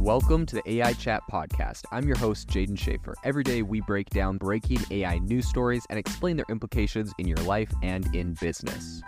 Welcome to the AI Chat Podcast. I'm your host, Jaeden Schafer. Every day we break down breaking AI news stories and explain their implications in your life and in business.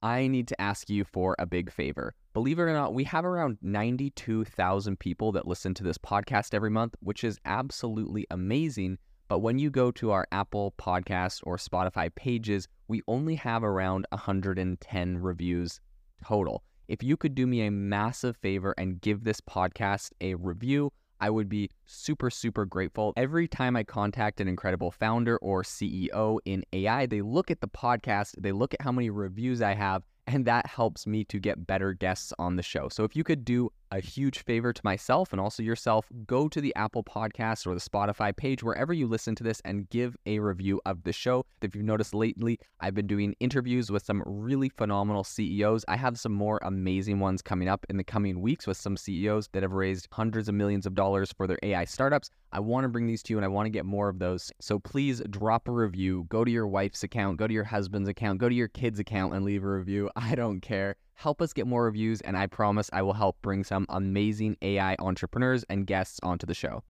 I need to ask you for a big favor. Believe it or not, we have around 92,000 people that listen to this podcast every month, which is absolutely amazing. But when you go to our Apple Podcast or Spotify pages, we only have around 110 reviews total. If you could do me a massive favor and give this podcast a review, I would be super, super grateful. Every time I contact an incredible founder or CEO in AI, they look at the podcast, they look at how many reviews I have, and that helps me to get better guests on the show. So if you could do a huge favor to myself and also yourself, go to the Apple Podcast or the Spotify page, wherever you listen to this, and give a review of the show. If you've noticed lately, I've been doing interviews with some really phenomenal CEOs. I have some more amazing ones coming up in the coming weeks with some CEOs that have raised hundreds of millions of dollars for their AI startups. I want to bring these to you and I want to get more of those. So please drop a review. Go to your wife's account, go to your husband's account, go to your kid's account and leave a review. I don't care. Help us get more reviews, and I promise I will help bring some amazing AI entrepreneurs and guests onto the show.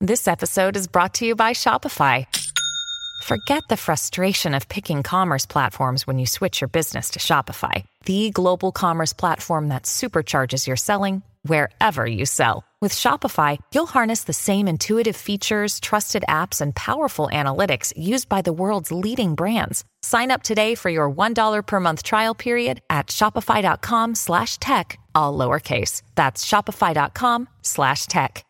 This episode is brought to you by Shopify. Forget the frustration of picking commerce platforms when you switch your business to Shopify, the global commerce platform that supercharges your selling wherever you sell. With Shopify, you'll harness the same intuitive features, trusted apps, and powerful analytics used by the world's leading brands. Sign up today for your $1 per month trial period at shopify.com slash tech, all lowercase. That's shopify.com slash tech.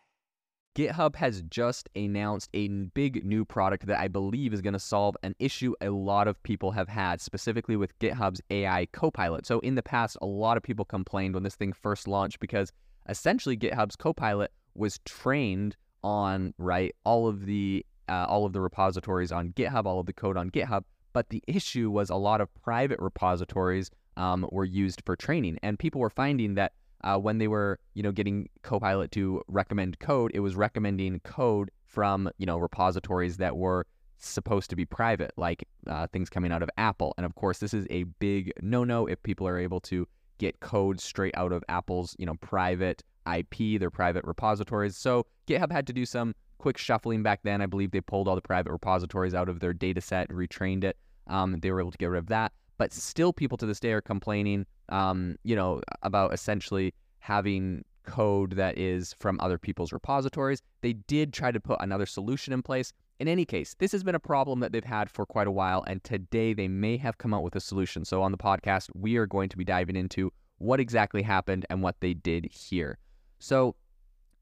GitHub has just announced a big new product that I believe is going to solve an issue a lot of people have had, specifically with GitHub's AI Copilot. So, in the past, a lot of people complained when this thing first launched because essentially GitHub's Copilot was trained on right all of the uh, all of the repositories on GitHub, all of the code on GitHub. But the issue was a lot of private repositories um, were used for training, and people were finding that uh, when they were, you know, getting Copilot to recommend code, it was recommending code from, you know, repositories that were supposed to be private, like uh, things coming out of Apple. And of course, this is a big no-no if people are able to get code straight out of Apple's, you know, private IP, their private repositories. So GitHub had to do some quick shuffling back then. I believe they pulled all the private repositories out of their data set, retrained it. Um, they were able to get rid of that. But still, people to this day are complaining um, you know, about essentially having code that is from other people's repositories. They did try to put another solution in place. In any case, this has been a problem that they've had for quite a while, and today they may have come out with a solution. So, on the podcast, we are going to be diving into what exactly happened and what they did here. So,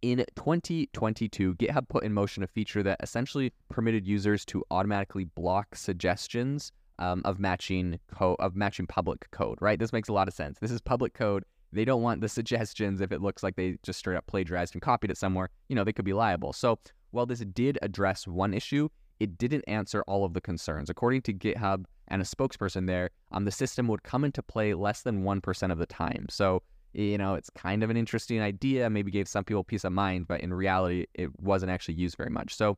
in 2022, GitHub put in motion a feature that essentially permitted users to automatically block suggestions um, of matching code of matching public code, right? This makes a lot of sense. This is public code. They don't want the suggestions if it looks like they just straight up plagiarized and copied it somewhere. You know, they could be liable. So while this did address one issue, it didn't answer all of the concerns. According to GitHub and a spokesperson there, um, the system would come into play less than 1% of the time. So, you know, it's kind of an interesting idea, maybe gave some people peace of mind, but in reality, it wasn't actually used very much. So,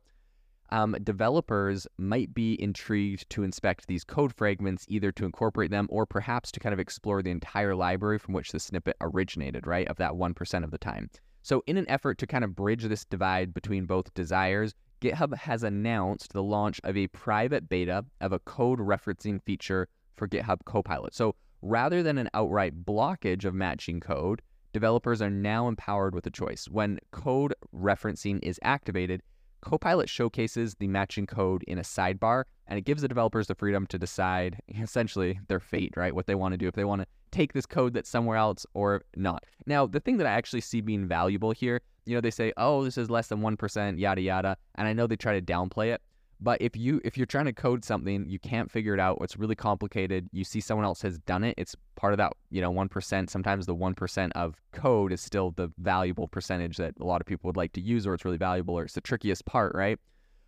um, developers might be intrigued to inspect these code fragments, either to incorporate them or perhaps to kind of explore the entire library from which the snippet originated, right, of that 1% of the time. So, in an effort to kind of bridge this divide between both desires, GitHub has announced the launch of a private beta of a code referencing feature for GitHub Copilot. So, rather than an outright blockage of matching code, developers are now empowered with a choice. When code referencing is activated, Copilot showcases the matching code in a sidebar, and it gives the developers the freedom to decide essentially their fate, right? What they want to do, if they want to take this code that's somewhere else or not. Now, the thing that I actually see being valuable here, you know, they say, oh, this is less than 1%, yada, yada. And I know they try to downplay it. But if you if you're trying to code something, you can't figure it out. It's really complicated. You see someone else has done it. It's part of that, you know, one percent. Sometimes the one percent of code is still the valuable percentage that a lot of people would like to use, or it's really valuable, or it's the trickiest part, right?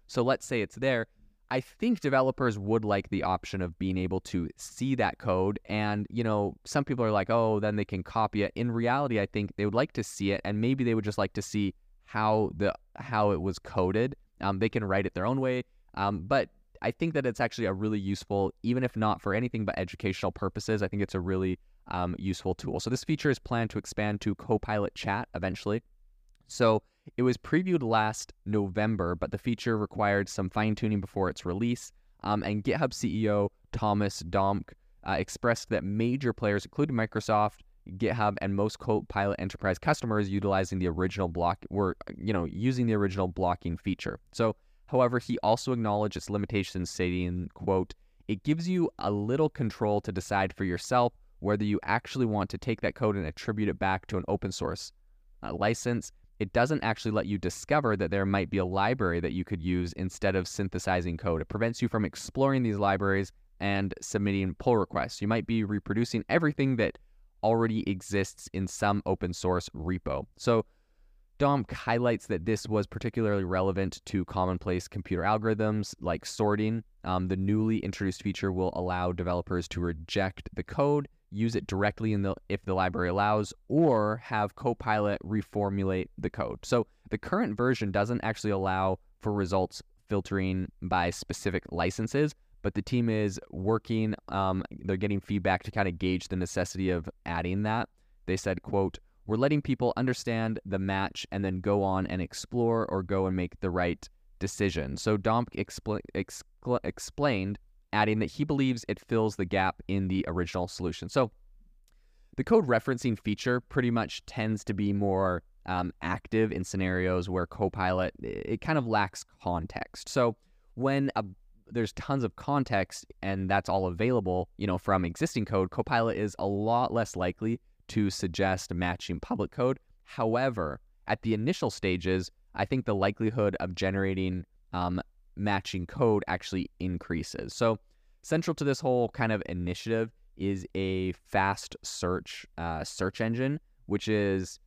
So let's say it's there. I think developers would like the option of being able to see that code. And, you know, some people are like, oh, then they can copy it. In reality, I think they would like to see it, and maybe they would just like to see how the how it was coded. Um, they can write it their own way. Um, but I think that it's actually a really useful, even if not for anything but educational purposes. I think it's a really um, useful tool. So this feature is planned to expand to Copilot Chat eventually. So it was previewed last November, but the feature required some fine tuning before its release. Um, and GitHub CEO Thomas Dohmke uh, expressed that major players, including Microsoft, GitHub, and most Copilot Enterprise customers utilizing the original block were, you know, using the original blocking feature. So, however, he also acknowledged its limitations, stating, "quote It gives you a little control to decide for yourself whether you actually want to take that code and attribute it back to an open source uh, license." It doesn't actually let you discover that there might be a library that you could use instead of synthesizing code. It prevents you from exploring these libraries and submitting pull requests. You might be reproducing everything that already exists in some open source repo. So Dohmke highlights that this was particularly relevant to commonplace computer algorithms like sorting. Um, the newly introduced feature will allow developers to reject the code, use it directly in the if the library allows, or have Copilot reformulate the code. So the current version doesn't actually allow for results filtering by specific licenses, but the team is working. Um, they're getting feedback to kind of gauge the necessity of adding that. They said, "quote We're letting people understand the match and then go on and explore or go and make the right decision." So Dohmke expl- explained, adding that he believes it fills the gap in the original solution. So the code referencing feature pretty much tends to be more um, active in scenarios where Copilot it kind of lacks context. So when a there's tons of context and that's all available, you know, from existing code, Copilot is a lot less likely to suggest matching public code. However, at the initial stages, I think the likelihood of generating um, matching code actually increases. So, central to this whole kind of initiative is a fast search uh, search engine, which is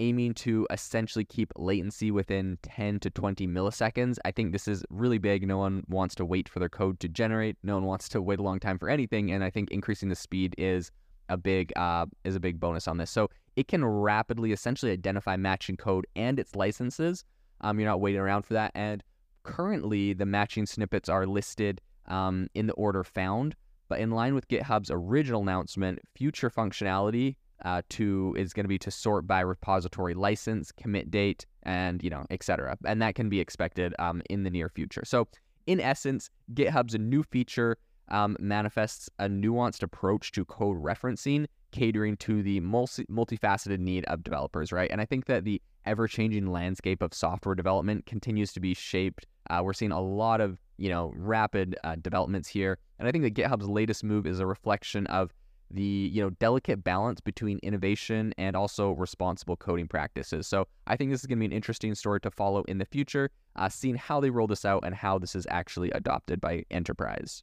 aiming to essentially keep latency within 10 to 20 milliseconds. I think this is really big. No one wants to wait for their code to generate. No one wants to wait a long time for anything, and I think increasing the speed is a big uh, is a big bonus on this. So it can rapidly, essentially, identify matching code and its licenses. Um, you're not waiting around for that. And currently, the matching snippets are listed um, in the order found. But in line with GitHub's original announcement, future functionality uh, to is going to be to sort by repository license, commit date, and you know, etc. And that can be expected um, in the near future. So, in essence, GitHub's new feature um, manifests a nuanced approach to code referencing, catering to the multi- multifaceted need of developers, right? And I think that the ever-changing landscape of software development continues to be shaped. Uh, we're seeing a lot of you know rapid uh, developments here, and I think that GitHub's latest move is a reflection of the you know delicate balance between innovation and also responsible coding practices. So I think this is going to be an interesting story to follow in the future, uh, seeing how they roll this out and how this is actually adopted by enterprise.